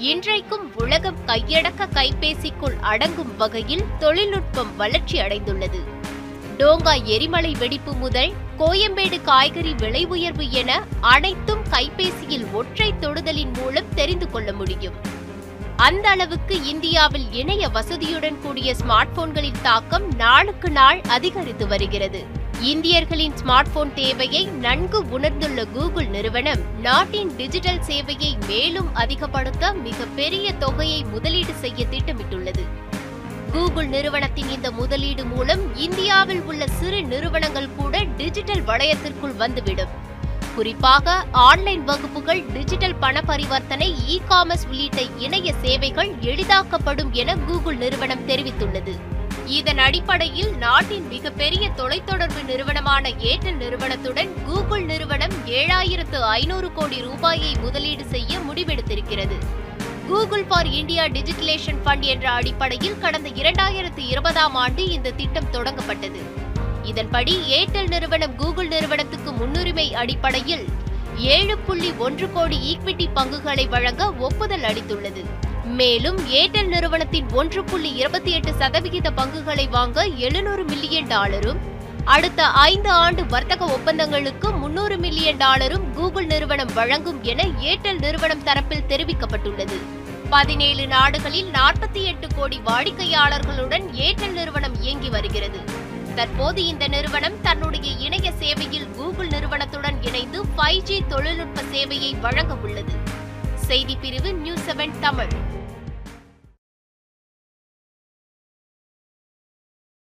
இன்றைக்கும் உலகம் கையடக்க கைபேசிக்குள் அடங்கும் வகையில் தொழில்நுட்பம் வளர்ச்சி அடைந்துள்ளது. டோங்கா எரிமலை வெடிப்பு முதல் கோயம்பேடு காய்கறி விலை உயர்வு என அனைத்தும் கைபேசியில் ஒற்றை தொடுதலின் மூலம் தெரிந்து கொள்ள முடியும். அந்த அளவுக்கு இந்தியாவில் இணைய வசதியுடன் கூடிய ஸ்மார்ட் போன்களின் தாக்கம் நாளுக்கு நாள் அதிகரித்து வருகிறது. இந்தியர்களின் ஸ்மார்ட் போன் தேவையை நன்கு உணர்ந்துள்ள கூகுள் நிறுவனம் நாட்டின் டிஜிட்டல் சேவையை மேலும் அதிகப்படுத்த மிகப்பெரிய தொகையை முதலீடு செய்ய திட்டமிட்டுள்ளது. கூகுள் நிறுவனத்தின் இந்த முதலீடு மூலம் இந்தியாவில் உள்ள சிறு நிறுவனங்கள் கூட டிஜிட்டல் வளையத்திற்குள் வந்துவிடும். குறிப்பாக ஆன்லைன் வகுப்புகள் டிஜிட்டல் பண பரிவர்த்தனை இ காமர்ஸ் உள்ளிட்ட இணைய சேவைகள் எளிதாக்கப்படும் என கூகுள் நிறுவனம் தெரிவித்துள்ளது. இதன் அடிப்படையில் நாட்டின் மிகப்பெரிய தொலைத்தொடர்பு நிறுவனமான ஏர்டெல் நிறுவனத்துடன் கூகுள் நிறுவனம் ஏழாயிரத்து ஐநூறு கோடி ரூபாயை முதலீடு செய்ய முடிவெடுத்திருக்கிறது. Google for India digitalization fund என்ற அடிப்படையில் கடந்த இரண்டாயிரத்து இருபதாம் ஆண்டு இந்த திட்டம் தொடங்கப்பட்டது. இதன்படி ஏர்டெல் நிறுவனம் கூகுள் நிறுவனத்துக்கு முன்னுரிமை அடிப்படையில் ஏழு புள்ளி ஒன்று கோடி ஈக்விட்டி பங்குகளை வழங்க ஒப்புதல் அளித்துள்ளது. மேலும் ஏர்டெல் நிறுவனத்தின் ஒன்று புள்ளி இருபத்தி எட்டு சதவிகித பங்குகளை வாங்க எழுநூறு மில்லியன் டாலரும் அடுத்த ஐந்து ஆண்டு வர்த்தக ஒப்பந்தங்களுக்கு முன்னூறு மில்லியன் டாலரும் கூகுள் நிறுவனம் வழங்கும் என ஏர்டெல் நிறுவனம் தரப்பில் தெரிவிக்கப்பட்டுள்ளது. பதினேழு நாடுகளில் நாற்பத்தி எட்டு கோடி வாடிக்கையாளர்களுடன் ஏர்டெல் நிறுவனம் இயங்கி வருகிறது. தற்போது இந்த நிறுவனம் தன்னுடைய இணைய சேவையில் கூகுள் நிறுவனத்துடன் இணைந்து ஃபைவ் ஜி தொழில்நுட்ப சேவையை வழங்க உள்ளது. செய்தி பிரிவு நியூஸ் செவன் தமிழ்.